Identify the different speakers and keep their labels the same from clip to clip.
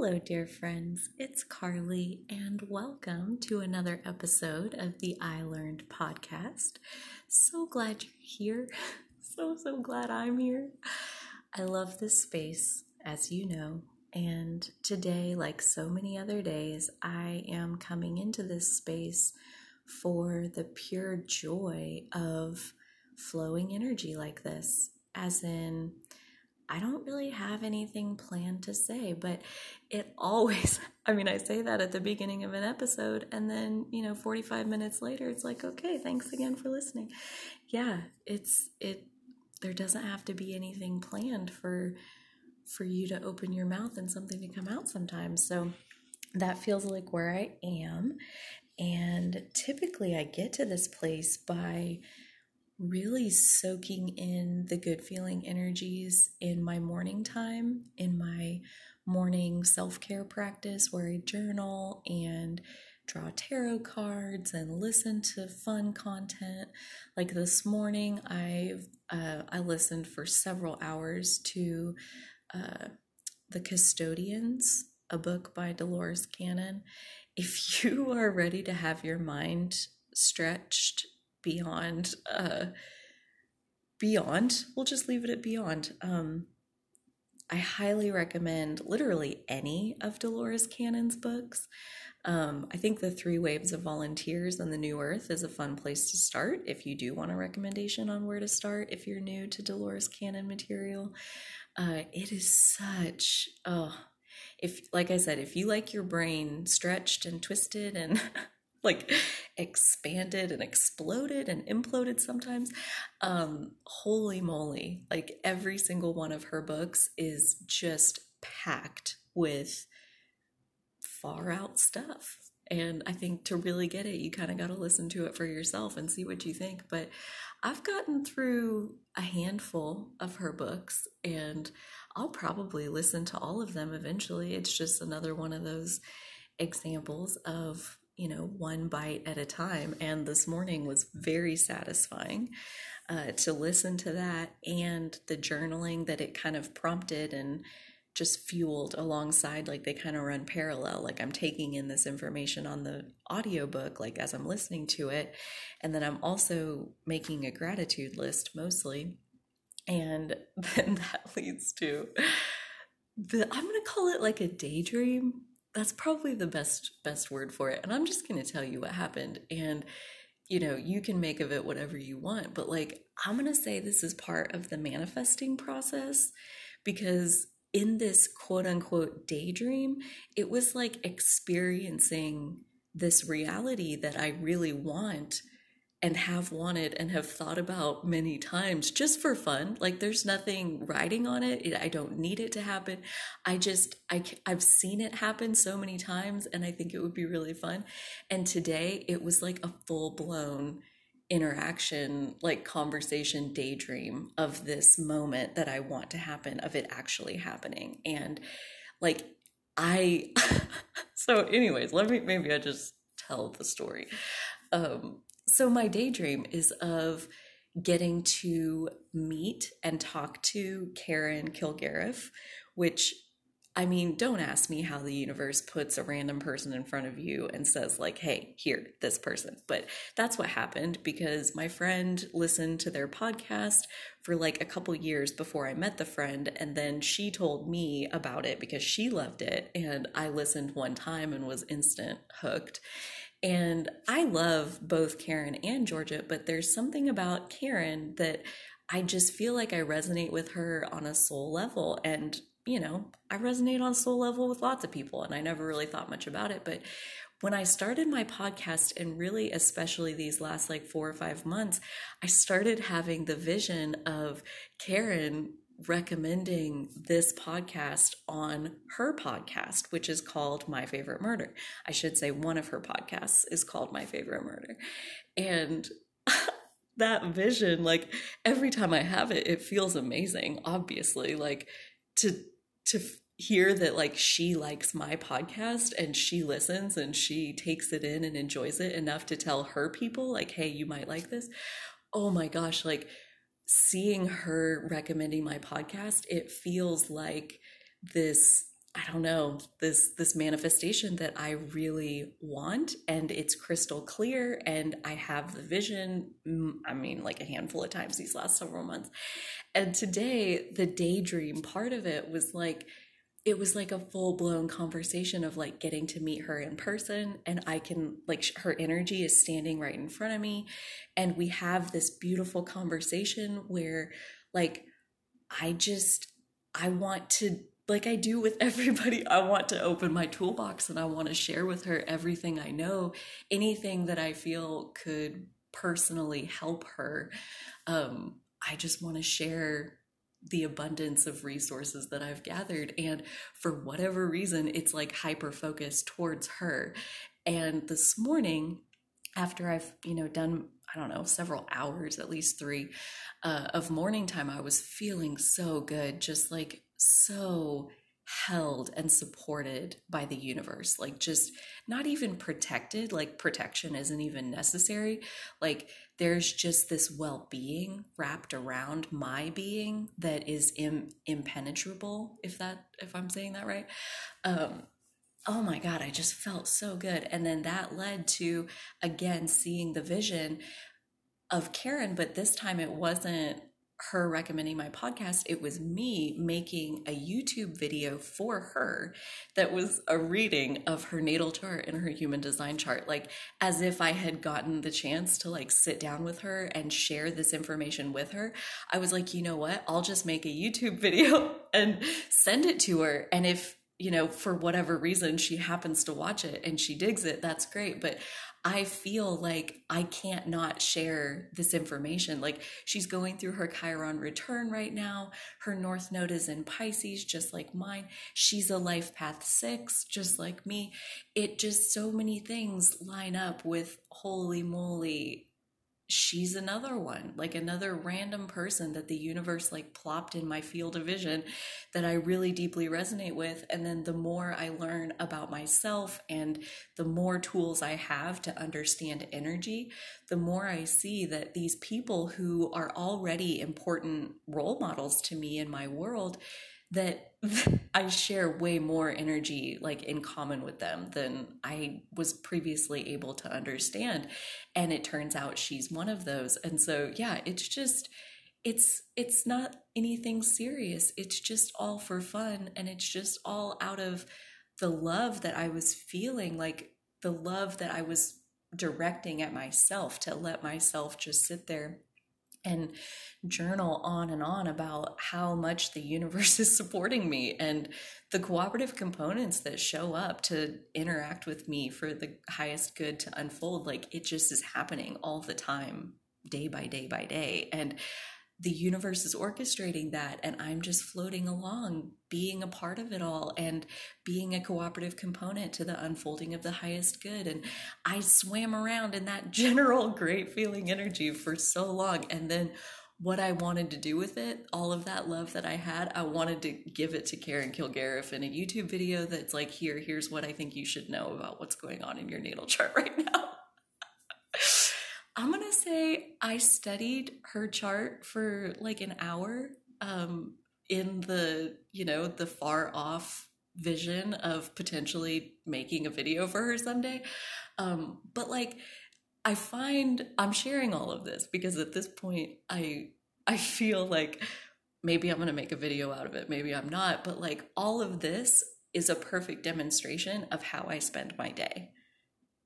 Speaker 1: Hello, dear friends. It's Carly, and welcome to another episode of the I Learned podcast. So glad you're here. So, so glad I'm here. I love this space, as you know, and today, like so many other days, I am coming into this space for the pure joy of flowing energy like this, as in, I don't really have anything planned to say, but it always, I mean, I say that at the beginning of an episode, and then, you know, 45 minutes later, it's like, okay, thanks again for listening. Yeah, it's, it, there doesn't have to be anything planned for, for you to open your mouth and something to come out sometimes. So that feels like where I am. And typically I get to this place by, really soaking in the good feeling energies in my morning time, in my morning self care practice where I journal and draw tarot cards and listen to fun content. Like this morning, I've uh, I listened for several hours to uh, The Custodians, a book by Dolores Cannon. If you are ready to have your mind stretched beyond uh beyond we'll just leave it at beyond um i highly recommend literally any of dolores cannon's books um, I think the three waves of volunteers and the new earth is a fun place to start if you do want a recommendation on where to start if you're new to Dolores Cannon material. Uh, it is such oh if like I said, if you like your brain stretched and twisted and like expanded and exploded and imploded sometimes. Um, holy moly, like every single one of her books is just packed with far out stuff. And I think to really get it, you kind of got to listen to it for yourself and see what you think. But I've gotten through a handful of her books and I'll probably listen to all of them eventually. It's just another one of those examples of you know, one bite at a time. And this morning was very satisfying uh, to listen to that and the journaling that it kind of prompted and just fueled alongside like they kind of run parallel. Like i'm taking in this information on the audiobook like as i'm listening to it. And then i'm also making a gratitude list mostly. And then that leads to the i'm going to call it like a daydream that's probably the best best word for it. And i'm just going to tell you what happened. And you know you can make of it whatever you want but like i'm going to say this is part of the manifesting process because in this quote unquote daydream it was like experiencing this reality that i really want and have wanted and have thought about many times just for fun. Like there's nothing riding on it. I don't need it to happen. I just i i've seen it happen so many times and i think it would be really fun. And today it was like a full blown interaction like conversation daydream of this moment that i want to happen of it actually happening. And like i so anyways let me maybe i just tell the story. Um so my daydream is of getting to meet and talk to Karen Kilgariff, which I mean, don't ask me how the universe puts a random person in front of you and says, like, hey, here, this person. But that's what happened because my friend listened to their podcast for like a couple years before I met the friend. And then she told me about it because she loved it. And I listened one time and was instant hooked. And I love both Karen and Georgia, but there's something about Karen that I just feel like I resonate with her on a soul level. And, you know, I resonate on soul level with lots of people, and I never really thought much about it. But when I started my podcast, and really, especially these last like four or five months, I started having the vision of Karen recommending this podcast on her podcast, which is called My Favorite Murder. I should say one of her podcasts is called My Favorite Murder. And that vision, like every time I have it, it feels amazing, obviously. Like to to hear that like she likes my podcast and she listens and she takes it in and enjoys it enough to tell her people like hey you might like this oh my gosh like seeing her recommending my podcast, it feels like this I don't know this this manifestation that I really want and it's crystal clear and I have the vision mm, I mean like a handful of times these last several months. And today the daydream part of it was like it was like a full blown conversation of like getting to meet her in person and I can like her energy is standing right in front of me and we have this beautiful conversation where like I just I want to like I do with everybody, I want to open my toolbox and I want to share with her everything I know, anything that I feel could personally help her. Um, I just want to share the abundance of resources that I've gathered. And for whatever reason, it's like hyper focused towards her. And this morning, after I've, you know, done, I don't know, several hours, at least three, uh, of morning time, I was feeling so good, just like so held and supported by the universe like just not even protected like protection isn't even necessary like there's just this well-being wrapped around my being that is Im- impenetrable if that if i'm saying that right. Um oh my god i just felt so good. And then that led to again seeing the vision of karen but this time it wasn't her recommending my podcast, it was me making a YouTube video for her that was a reading of her natal chart and her human design chart, like as if I had gotten the chance to like sit down with her and share this information with her. I was like, you know what? I'll just make a YouTube video and send it to her. And if you know, for whatever reason, she happens to watch it and she digs it, that's great. But I feel like I can't not share this information. Like she's going through her Chiron return right now. Her North Node is in Pisces, just like mine. She's a life path six, just like me. It just so many things line up with holy moly she's another one, like another random person that the universe like plopped in my field of vision that I really deeply resonate with. And then the more I learn about myself and the more tools I have to understand energy, the more I see that these people who are already important role models to me in my world that I share way more energy like in common with them than I was previously able to understand. And it turns out she's one of those. And so yeah it's just it's it's not anything serious. It's just all for fun. And it's just all out of the love that I was feeling like the love that I was directing at myself to let myself just sit there and journal on and on about how much the universe is supporting me and the cooperative components that show up to interact with me for the highest good to unfold like it just is happening all the time day by day by day. And the universe is orchestrating that and i'm just floating along being a part of it all and being a cooperative component to the unfolding of the highest good and i swam around in that general great feeling energy for so long and then what I wanted to do with it, all of that love that I had, I wanted to give it to Karen Kilgariff in a YouTube video that's like, here, here's what I think you should know about what's going on in your natal chart right now. I'm gonna say I studied her chart for like an hour um, in the you know the far off vision of potentially making a video for her someday. Um, but like I find I'm sharing all of this because at this point I I feel like maybe I'm to make a video out of it, maybe I'm not, but like all of this is a perfect demonstration of how I spend my day.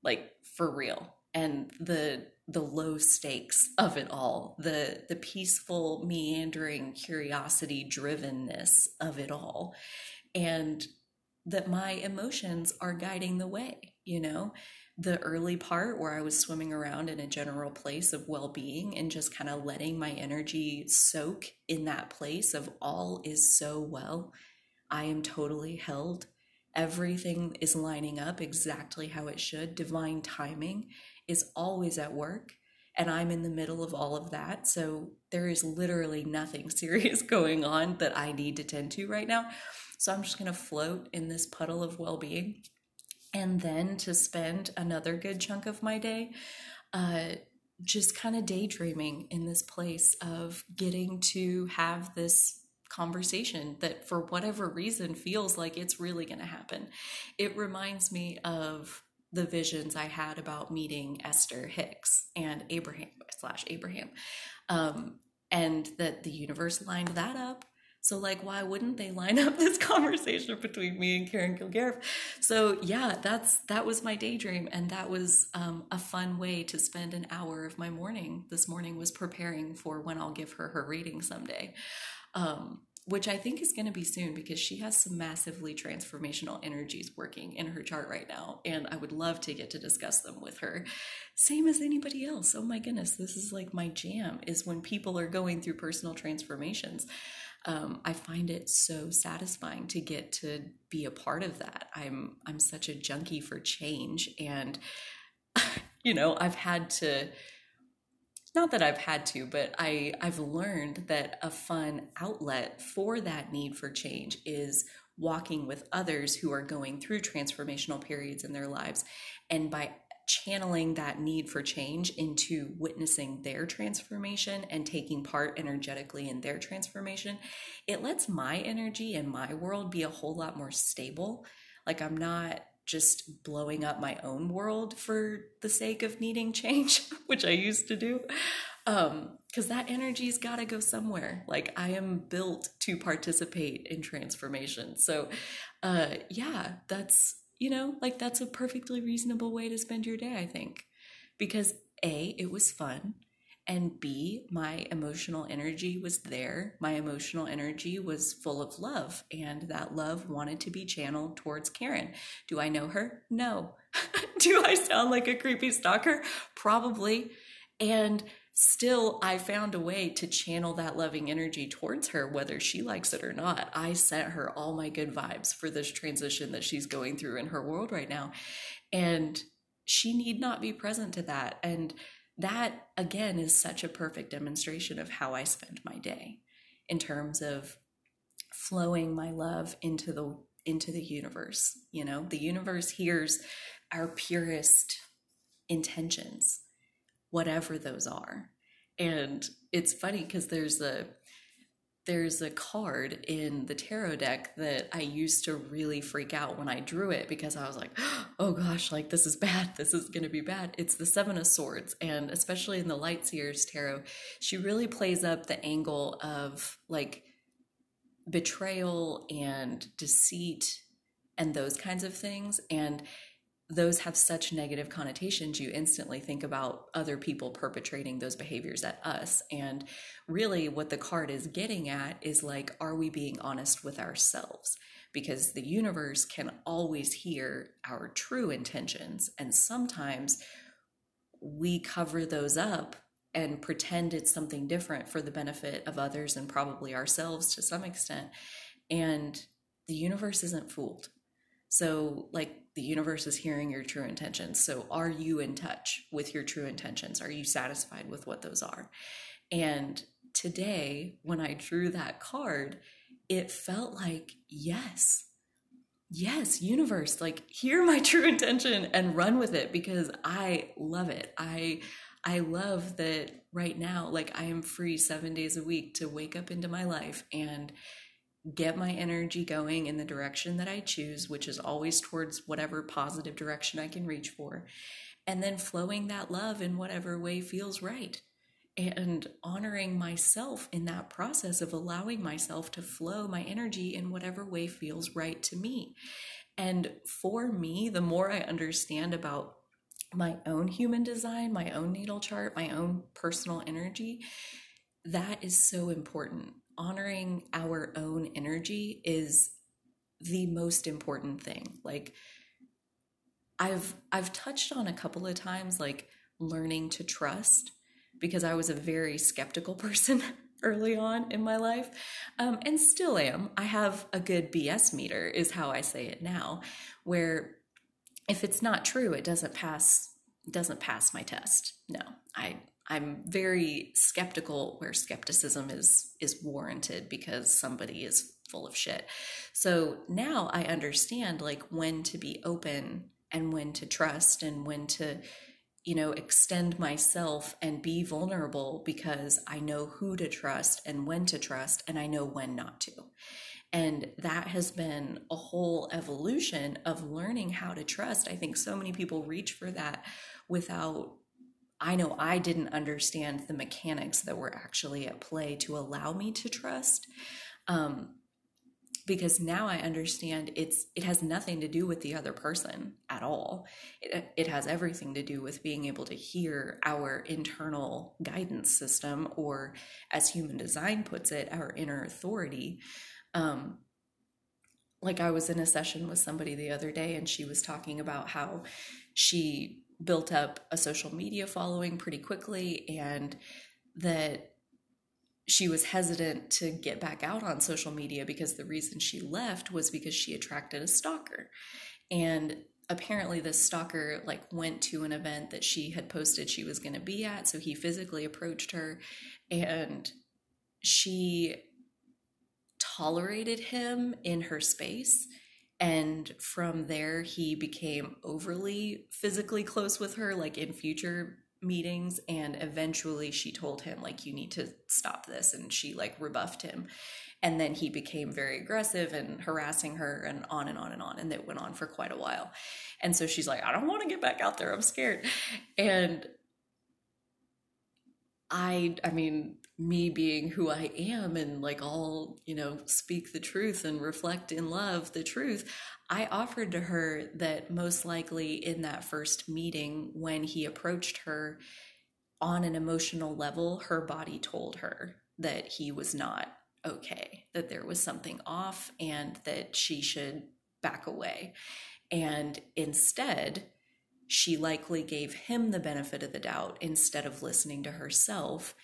Speaker 1: Like for real. And the the low stakes of it all the the peaceful meandering curiosity drivenness of it all and that my emotions are guiding the way you know? The early part where i was swimming around in a general place of well-being and just kind of letting my energy soak in that place of all is so well i am totally held. Everything is lining up exactly how it should. Divine timing is always at work and I'm in the middle of all of that. So there is literally nothing serious going on that I need to tend to right now. So I'm just going to float in this puddle of well being. And then to spend another good chunk of my day, uh, just kind of daydreaming in this place of getting to have this conversation that for whatever reason feels like it's really going to happen. It reminds me of the visions I had about meeting Esther Hicks and Abraham slash Abraham, um, and that the universe lined that up. So, like, why wouldn't they line up this conversation between me and Karen Kilgariff? So, yeah, that's that was my daydream, and that was um, a fun way to spend an hour of my morning. This morning was preparing for when I'll give her her reading someday. Um, which I think is going to be soon because she has some massively transformational energies working in her chart right now. And I would love to get to discuss them with her. Same as anybody else. Oh my goodness, this is like my jam is when people are going through personal transformations. Um, I find it so satisfying to get to be a part of that. I'm I'm such a junkie for change, and you know I've had to not that I've had to, but I, I've learned that a fun outlet for that need for change is walking with others who are going through transformational periods in their lives. And by channeling that need for change into witnessing their transformation and taking part energetically in their transformation, it lets my energy and my world be a whole lot more stable. Like I'm not just blowing up my own world for the sake of needing change, which I used to do. Um, because that energy's got to go somewhere. Like I am built to participate in transformation. So, uh, yeah, that's you know, like that's a perfectly reasonable way to spend your day. I think, because a it was fun and B, my emotional energy was there. My emotional energy was full of love, and that love wanted to be channeled towards Karen. Do I know her? No. Do I sound like a creepy stalker? Probably. And still, I found a way to channel that loving energy towards her, whether she likes it or not. I sent her all my good vibes for this transition that she's going through in her world right now. And she need not be present to that. And that again is such a perfect demonstration of how I spend my day in terms of flowing my love into the into the universe you know? The universe hears our purest intentions whatever those are. And it's funny because there's a there's a card in the tarot deck that I used to really freak out when I drew it because I was like, oh gosh, like this is bad. This is going to be bad. It's the Seven of Swords. And especially in the Light Seers tarot, she really plays up the angle of like betrayal and deceit and those kinds of things. And those have such negative connotations, you instantly think about other people perpetrating those behaviors at us. And really, what the card is getting at is like, are we being honest with ourselves? Because the universe can always hear our true intentions. And sometimes we cover those up and pretend it's something different for the benefit of others and probably ourselves to some extent. And the universe isn't fooled. So, like, the universe is hearing your true intentions. So, are you in touch with your true intentions? Are you satisfied with what those are? And today, when I drew that card, it felt like, yes, yes, universe, like hear my true intention and run with it because I love it. I I love that right now, like I am free seven days a week to wake up into my life and get my energy going in the direction that I choose, which is always towards whatever positive direction I can reach for, and then flowing that love in whatever way feels right. And honoring myself in that process of allowing myself to flow my energy in whatever way feels right to me. And for me, the more I understand about my own human design, my own natal chart, my own personal energy, that is so important honoring our own energy is the most important thing. Like I've I've touched on a couple of times like learning to trust because I was a very skeptical person early on in my life um, and still am. I have a good BS meter, is how I say it now, where if it's not true, it doesn't pass doesn't pass my test. No, I I'm very skeptical where skepticism is is warranted because somebody is full of shit. So now I understand like when to be open and when to trust and when to you know, extend myself and be vulnerable because I know who to trust and when to trust, and I know when not to. And that has been a whole evolution of learning how to trust. I think so many people reach for that without, I know I didn't understand the mechanics that were actually at play to allow me to trust. Um, because now I understand it's it has nothing to do with the other person at all. It, it has everything to do with being able to hear our internal guidance system, or as human design puts it, our inner authority. Um, like I was in a session with somebody the other day, and she was talking about how she built up a social media following pretty quickly, and that she was hesitant to get back out on social media because the reason she left was because she attracted a stalker. And apparently this stalker like went to an event that she had posted she was going to be at, so he physically approached her and she tolerated him in her space and from there he became overly physically close with her like in future meetings. And eventually she told him like you need to stop this. And she like rebuffed him. And then he became very aggressive and harassing her and on and on and on. And it went on for quite a while. And so she's like i don't want to get back out there. I'm scared. And i i mean me being who i am and like all you know speak the truth and reflect in love the truth I offered to her that most likely in that first meeting, when he approached her on an emotional level, her body told her that he was not okay, that there was something off, and that she should back away. And instead, she likely gave him the benefit of the doubt instead of listening to herself.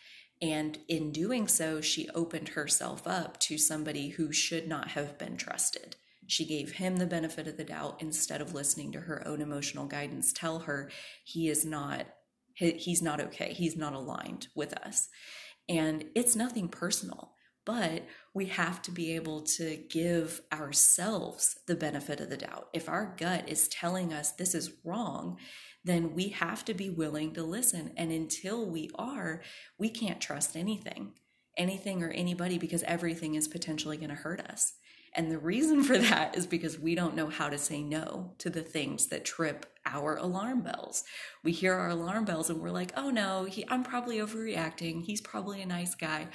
Speaker 1: And in doing so, she opened herself up to somebody who should not have been trusted. She gave him the benefit of the doubt instead of listening to her own emotional guidance tell her he is not he's not okay. He's not aligned with us. And it's nothing personal, but we have to be able to give ourselves the benefit of the doubt. If our gut is telling us this is wrong, then we have to be willing to listen. And until we are, we can't trust anything, anything or anybody because everything is potentially going to hurt us. And the reason for that is because we don't know how to say no to the things that trip our alarm bells. We hear our alarm bells and we're like, oh no, he, I'm probably overreacting. He's probably a nice guy.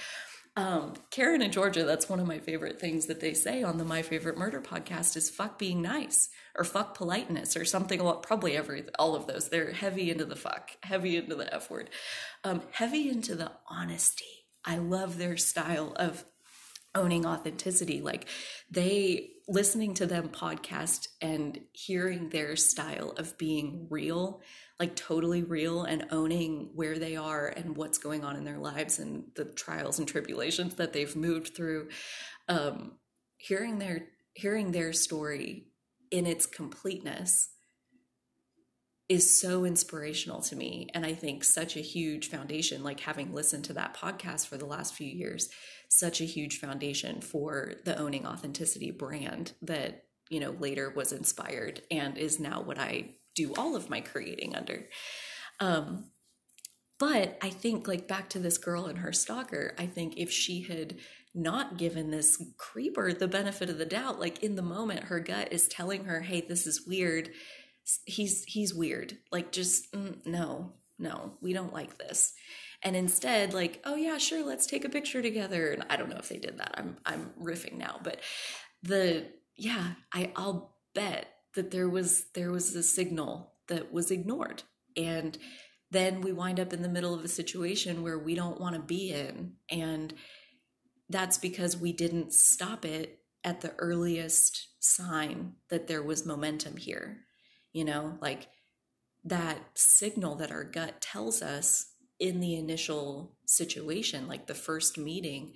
Speaker 1: Um, Karen in Georgia, that's one of my favorite things that they say on the My Favorite Murder podcast is fuck being nice or fuck politeness or something. Probably every all of those. They're heavy into the fuck, heavy into the F word, um, heavy into the honesty. I love their style of owning authenticity like they listening to them podcast and hearing their style of being real like totally real and owning where they are and what's going on in their lives and the trials and tribulations that they've moved through um hearing their hearing their story in its completeness is so inspirational to me. And i think such a huge foundation like having listened to that podcast for the last few years such a huge foundation for the owning authenticity brand that you know later was inspired and is now what i do all of my creating under. Um but i think like back to this girl and her stalker i think if she had not given this creeper the benefit of the doubt like in the moment her gut is telling her hey this is weird. He's he's weird. Like just mm, no no we don't like this. And instead like oh yeah sure let's take a picture together. And i don't know if they did that. I'm i'm riffing now but the yeah i i'll bet that there was there was a signal that was ignored. And then we wind up in the middle of a situation where we don't want to be in. And that's because we didn't stop it at the earliest sign that there was momentum here you know, like that signal that our gut tells us in the initial situation, like the first meeting,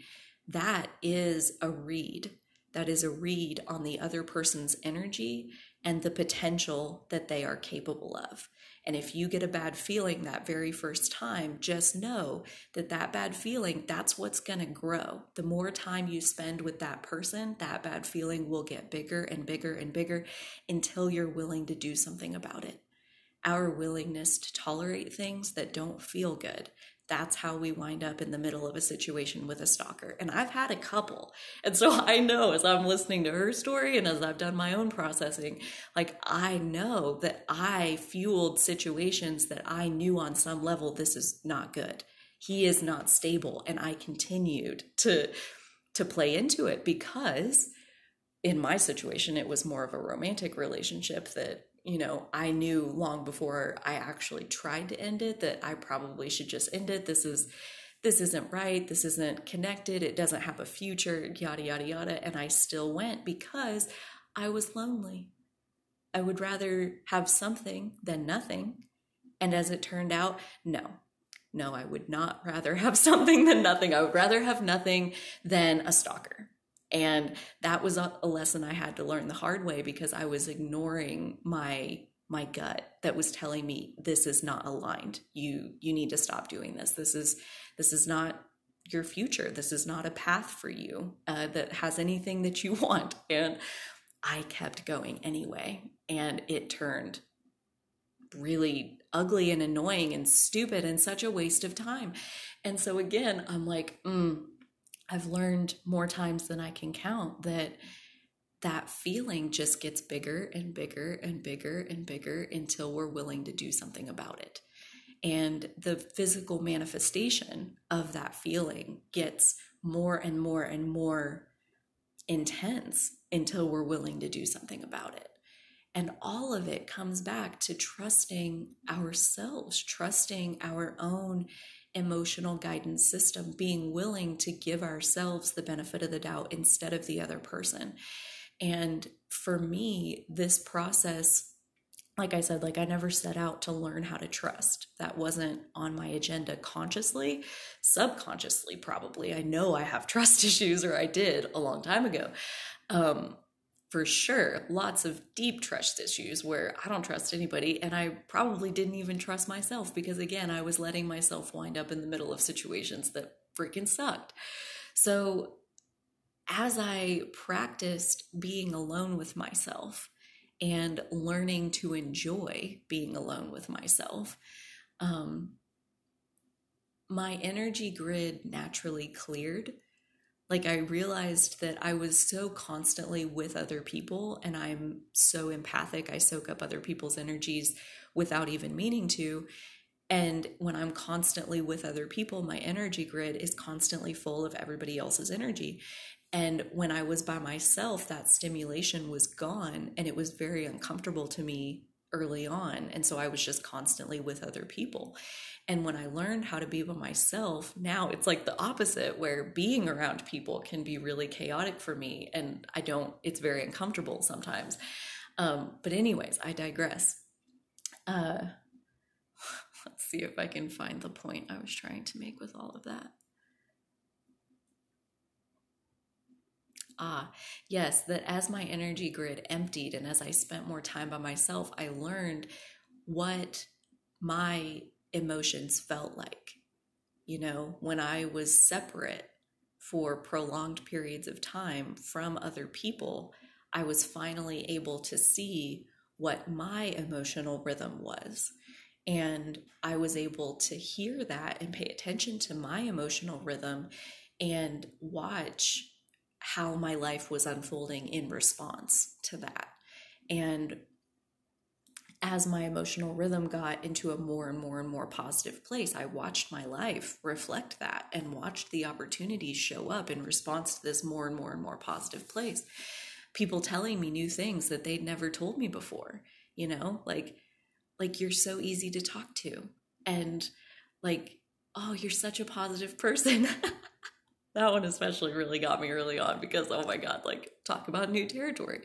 Speaker 1: that is a read. That is a read on the other person's energy and the potential that they are capable of. And if you get a bad feeling that very first time, just know that that bad feeling, that's what's going to grow. The more time you spend with that person, that bad feeling will get bigger and bigger and bigger until you're willing to do something about it. our willingness to tolerate things that don't feel good that's how we wind up in the middle of a situation with a stalker. And I've had a couple. And so I know as I'm listening to her story and as I've done my own processing, like I know that I fueled situations that I knew on some level this is not good. He is not stable. And I continued to to play into it because in my situation it was more of a romantic relationship that you know, I knew long before I actually tried to end it that I probably should just end it. This is this isn't right. This isn't connected. It doesn't have a future, yada yada yada, and I still went because I was lonely. I would rather have something than nothing. And as it turned out, no. No, I would not rather have something than nothing. I would rather have nothing than a stalker and that was a, lesson i had to learn the hard way because i was ignoring my my gut that was telling me this is not aligned. You you need to stop doing this. This is this is not your future. This is not a path for you uh, that has anything that you want. And i kept going anyway. And it turned really ugly and annoying and stupid and such a waste of time. And so again i'm like mm, I've learned more times than I can count that that feeling just gets bigger and bigger and bigger and bigger until we're willing to do something about it. And the physical manifestation of that feeling gets more and more and more intense until we're willing to do something about it. And all of it comes back to trusting ourselves, trusting our own emotional guidance system, being willing to give ourselves the benefit of the doubt instead of the other person. And for me, this process, like I said, like I never set out to learn how to trust. That wasn't on my agenda consciously, subconsciously, probably. I know I have trust issues, or I did a long time ago. Um, for sure lots of deep trust issues where I don't trust anybody. And I probably didn't even trust myself because, again, I was letting myself wind up in the middle of situations that freaking sucked. So, as I practiced being alone with myself and learning to enjoy being alone with myself, um, my energy grid naturally cleared like I realized that I was so constantly with other people and I'm so empathic. I soak up other people's energies without even meaning to. And when I'm constantly with other people, my energy grid is constantly full of everybody else's energy. And when I was by myself, that stimulation was gone and it was very uncomfortable to me early on. And so I was just constantly with other people. And when I learned how to be by myself, now it's like the opposite, where being around people can be really chaotic for me. And I don't, it's very uncomfortable sometimes. Um, but, anyways, I digress. Uh, let's see if I can find the point I was trying to make with all of that. Ah, yes, that as my energy grid emptied and as I spent more time by myself, I learned what my emotions felt like. You know, when I was separate for prolonged periods of time from other people, I was finally able to see what my emotional rhythm was. And I was able to hear that and pay attention to my emotional rhythm and watch how my life was unfolding in response to that. And as my emotional rhythm got into a more and more and more positive place, I watched my life reflect that and watched the opportunities show up in response to this more and more and more positive place. People telling me new things that they'd never told me before, you know, like like you're so easy to talk to and like oh, you're such a positive person. that one especially really got me early on because oh my god like talk about new territory.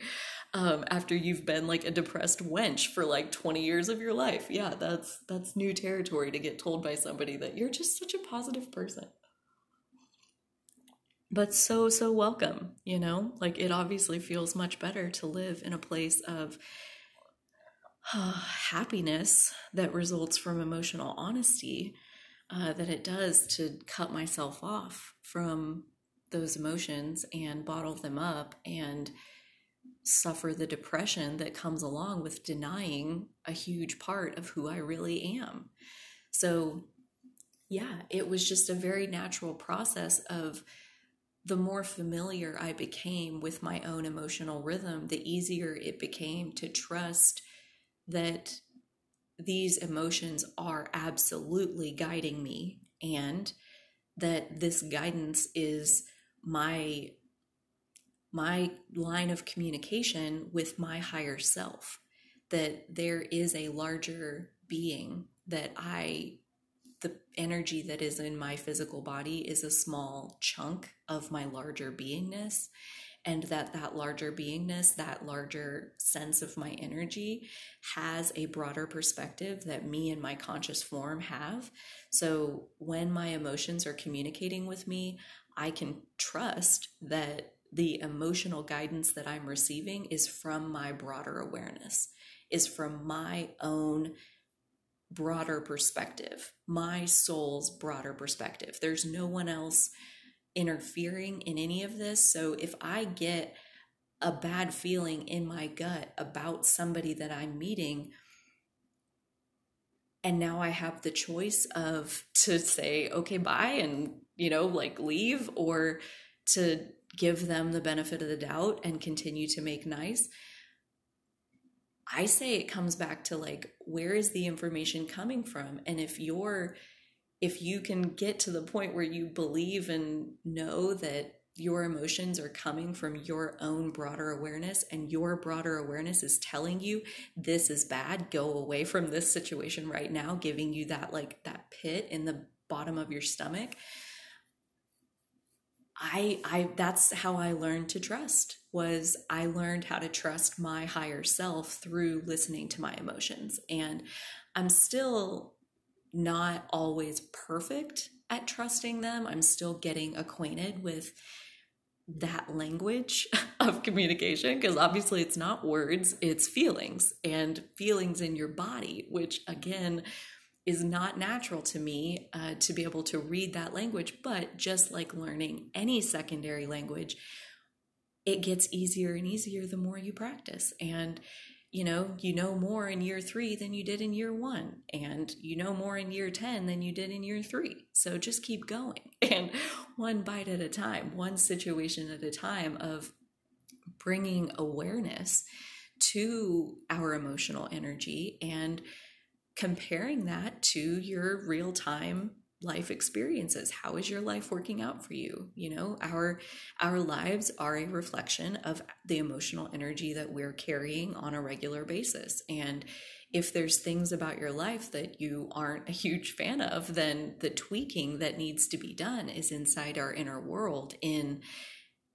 Speaker 1: Um, after you've been like a depressed wench for like 20 years of your life. Yeah that's that's new territory to get told by somebody that you're just such a positive person. But so so welcome you know? Like it obviously feels much better to live in a place of uh, happiness that results from emotional honesty uh, that it does to cut myself off from those emotions and bottle them up and suffer the depression that comes along with denying a huge part of who I really am. So, yeah, it was just a very natural process of the more familiar I became with my own emotional rhythm, the easier it became to trust that these emotions are absolutely guiding me and that this guidance is my my line of communication with my higher self. That there is a larger being that I the energy that is in my physical body is a small chunk of my larger beingness and that that larger beingness that larger sense of my energy has a broader perspective that me and my conscious form have. So when my emotions are communicating with me i can trust that the emotional guidance that i'm receiving is from my broader awareness is from my own broader perspective my soul's broader perspective. There's no one else interfering in any of this. So if I get a bad feeling in my gut about somebody that I'm meeting, and now I have the choice of to say, okay, bye, and, you know, like leave, or to give them the benefit of the doubt and continue to make nice. I say it comes back to like, where is the information coming from? And if you're if you can get to the point where you believe and know that your emotions are coming from your own broader awareness and your broader awareness is telling you this is bad go away from this situation right now giving you that like that pit in the bottom of your stomach i i that's how i learned to trust was i learned how to trust my higher self through listening to my emotions. And i'm still not always perfect at trusting them. I'm still getting acquainted with that language of communication because obviously it's not words, it's feelings and feelings in your body, which again is not natural to me uh, to be able to read that language. But just like learning any secondary language, it gets easier and easier the more you practice. And you know, you know more in year three than you did in year one, and you know more in year 10 than you did in year three. So just keep going and one bite at a time, one situation at a time of bringing awareness to our emotional energy and comparing that to your real time life experiences. How is your life working out for you? You know our our lives are a reflection of the emotional energy that we're carrying on a regular basis. And if there's things about your life that you aren't a huge fan of then the tweaking that needs to be done is inside our inner world in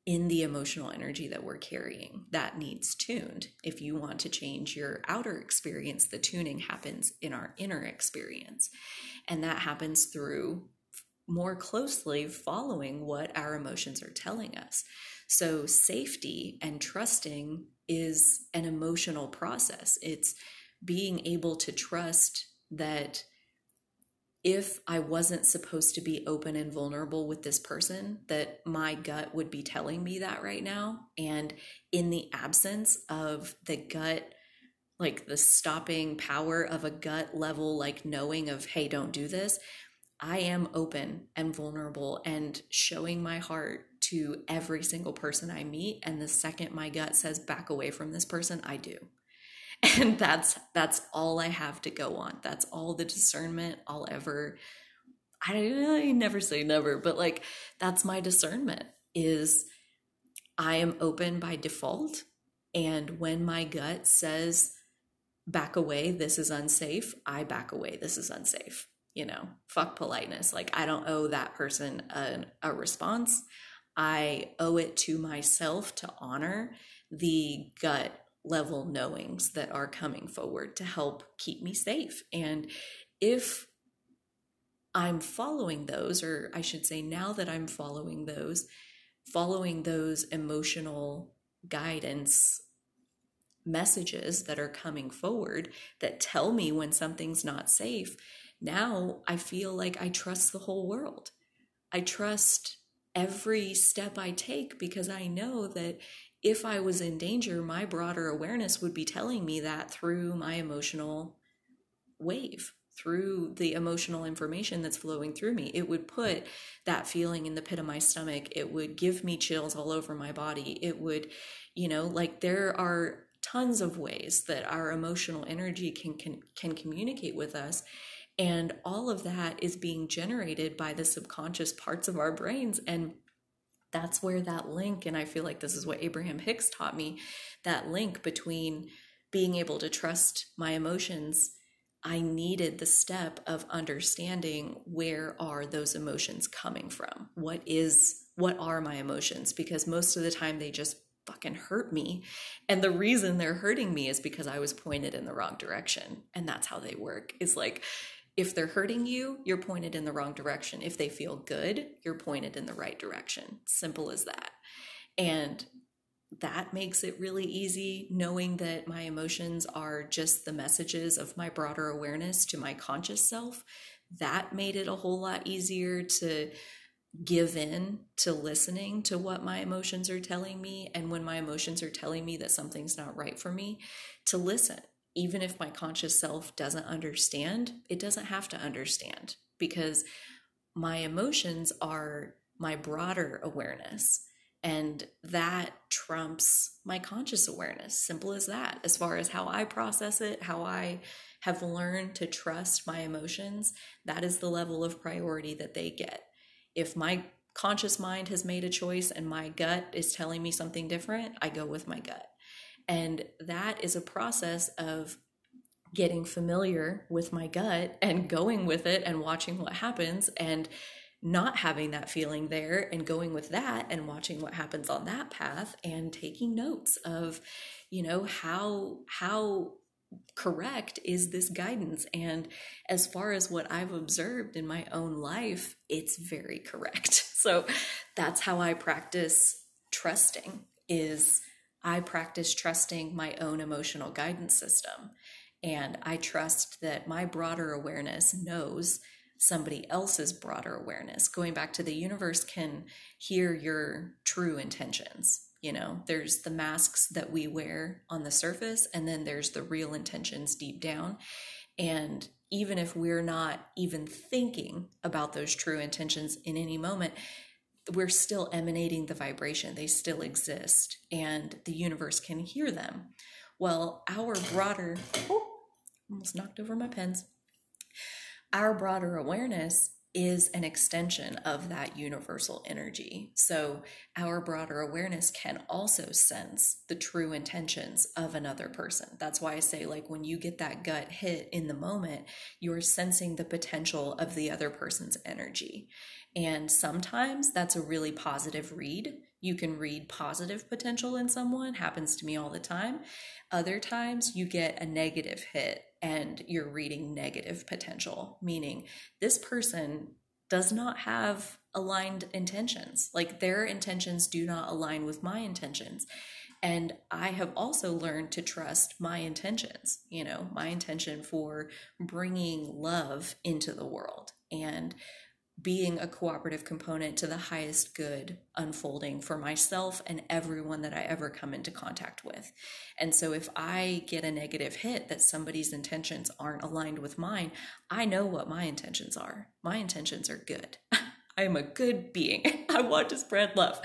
Speaker 1: in the emotional energy that we're carrying that needs tuned if you want to change your outer experience the tuning happens in our inner experience and that happens through more closely following what our emotions are telling us. So, safety and trusting is an emotional process. It's being able to trust that if I wasn't supposed to be open and vulnerable with this person, that my gut would be telling me that right now. And in the absence of the gut like the stopping power of a gut level, like knowing of, hey, don't do this, I am open and vulnerable and showing my heart to every single person I meet. And the second my gut says back away from this person, I do. And that's that's all I have to go on. That's all the discernment I'll ever I, I never say never, but like that's my discernment is I am open by default. And when my gut says back away, this is unsafe, I back away, this is unsafe. You know, fuck politeness. Like, I don't owe that person a, a response. I owe it to myself to honor the gut level knowings that are coming forward to help keep me safe. And if I'm following those, or I should say, now that I'm following those, following those emotional guidance messages that are coming forward that tell me when something's not safe, now I feel like I trust the whole world. I trust every step I take because I know that if I was in danger, my broader awareness would be telling me that through my emotional wave, through the emotional information that's flowing through me. It would put that feeling in the pit of my stomach. It would give me chills all over my body. It would, you know, like there are tons of ways that our emotional energy can can, can communicate with us and all of that is being generated by the subconscious parts of our brains and that's where that link and i feel like this is what Abraham Hicks taught me that link between being able to trust my emotions i needed the step of understanding where are those emotions coming from? What is what are my emotions? Because most of the time they just fucking hurt me. And the reason they're hurting me is because i was pointed in the wrong direction and that's how they work. Is like if they're hurting you, you're pointed in the wrong direction. If they feel good, you're pointed in the right direction. Simple as that. And that makes it really easy knowing that my emotions are just the messages of my broader awareness to my conscious self. That made it a whole lot easier to give in to listening to what my emotions are telling me. And when my emotions are telling me that something's not right for me, to listen even if my conscious self doesn't understand, it doesn't have to understand because my emotions are my broader awareness. And that trumps my conscious awareness. Simple as that. As far as how I process it, how I have learned to trust my emotions, that is the level of priority that they get. If my conscious mind has made a choice and my gut is telling me something different, I go with my gut. And that is a process of getting familiar with my gut and going with it and watching what happens and not having that feeling there and going with that and watching what happens on that path and taking notes of you know how how correct is this guidance? And as far as what i've observed in my own life it's very correct. So that's how i practice trusting is I practice trusting my own emotional guidance system. And I trust that my broader awareness knows somebody else's broader awareness. Going back to the universe can hear your true intentions. You know, there's the masks that we wear on the surface, and then there's the real intentions deep down. And even if we're not even thinking about those true intentions in any moment, we're still emanating the vibration. They still exist, and the universe can hear them. Well, our broader, oh, almost knocked over my pens. Our broader awareness is an extension of that universal energy. So, our broader awareness can also sense the true intentions of another person. That's why I say, like, when you get that gut hit in the moment, you're sensing the potential of the other person's energy. And sometimes that's a really positive read. You can read positive potential in someone, happens to me all the time. Other times you get a negative hit and you're reading negative potential, meaning this person does not have aligned intentions. Like their intentions do not align with my intentions. And I have also learned to trust my intentions, you know, my intention for bringing love into the world. And being a cooperative component to the highest good unfolding for myself and everyone that I ever come into contact with. And so if I get a negative hit that somebody's intentions aren't aligned with mine, I know what my intentions are. My intentions are good. I am a good being. I want to spread love.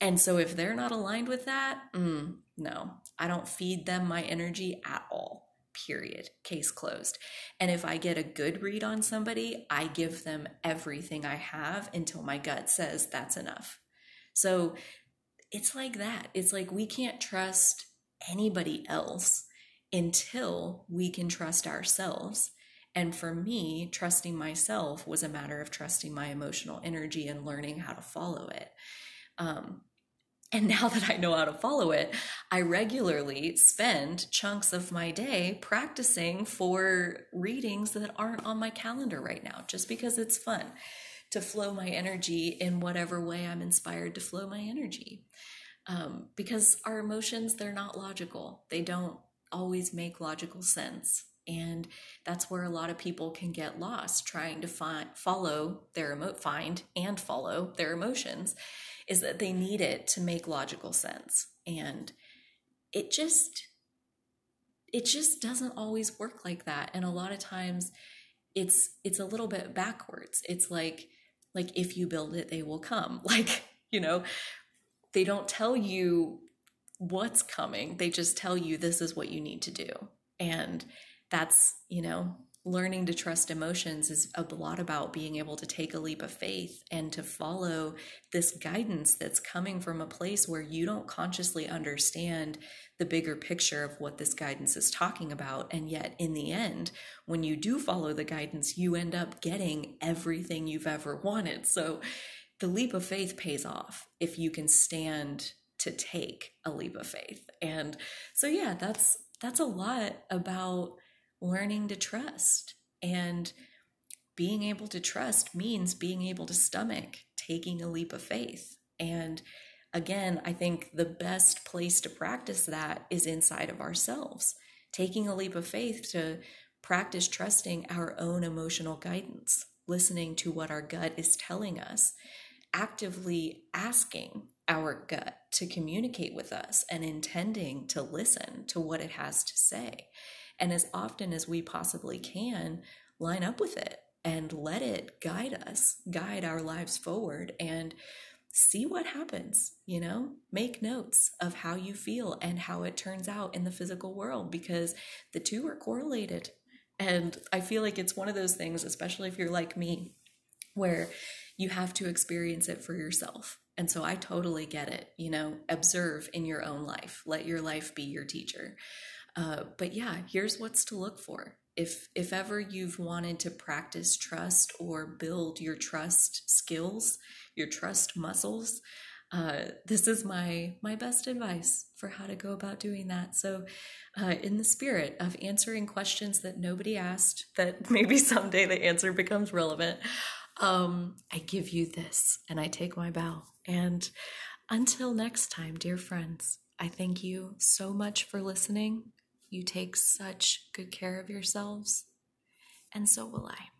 Speaker 1: And so if they're not aligned with that, mm, no, I don't feed them my energy at all period case closed. And if i get a good read on somebody i give them everything i have until my gut says that's enough. So it's like that. It's like we can't trust anybody else until we can trust ourselves. And for me trusting myself was a matter of trusting my emotional energy and learning how to follow it. Um, and now that I know how to follow it, I regularly spend chunks of my day practicing for readings that aren't on my calendar right now, just because it's fun to flow my energy in whatever way I'm inspired to flow my energy. Um, because our emotions, they're not logical, they don't always make logical sense. And that's where a lot of people can get lost trying to find, follow their emo- find and follow their emotions is that they need it to make logical sense. And it just it just doesn't always work like that. And a lot of times it's it's a little bit backwards. It's like like if you build it, they will come. Like, you know, they don't tell you what's coming. They just tell you this is what you need to do. And that's, you know, learning to trust emotions is a lot about being able to take a leap of faith and to follow this guidance that's coming from a place where you don't consciously understand the bigger picture of what this guidance is talking about. And yet, in the end, when you do follow the guidance, you end up getting everything you've ever wanted. So, the leap of faith pays off if you can stand to take a leap of faith. And so, yeah, that's that's a lot about learning to trust. And being able to trust means being able to stomach taking a leap of faith. And again, I think the best place to practice that is inside of ourselves, taking a leap of faith to practice trusting our own emotional guidance, listening to what our gut is telling us, actively asking our gut to communicate with us and intending to listen to what it has to say and as often as we possibly can, line up with it and let it guide us, guide our lives forward, and see what happens. You know, make notes of how you feel and how it turns out in the physical world because the two are correlated. And I feel like it's one of those things, especially if you're like me, where you have to experience it for yourself. And so I totally get it. You know, observe in your own life, let your life be your teacher. Uh, but yeah, here's what's to look for. If if ever you've wanted to practice trust or build your trust skills, your trust muscles, uh, this is my my best advice for how to go about doing that. So, uh, in the spirit of answering questions that nobody asked, that maybe someday the answer becomes relevant, um, I give you this, and I take my bow. And until next time, dear friends, I thank you so much for listening. You take such good care of yourselves, and so will I.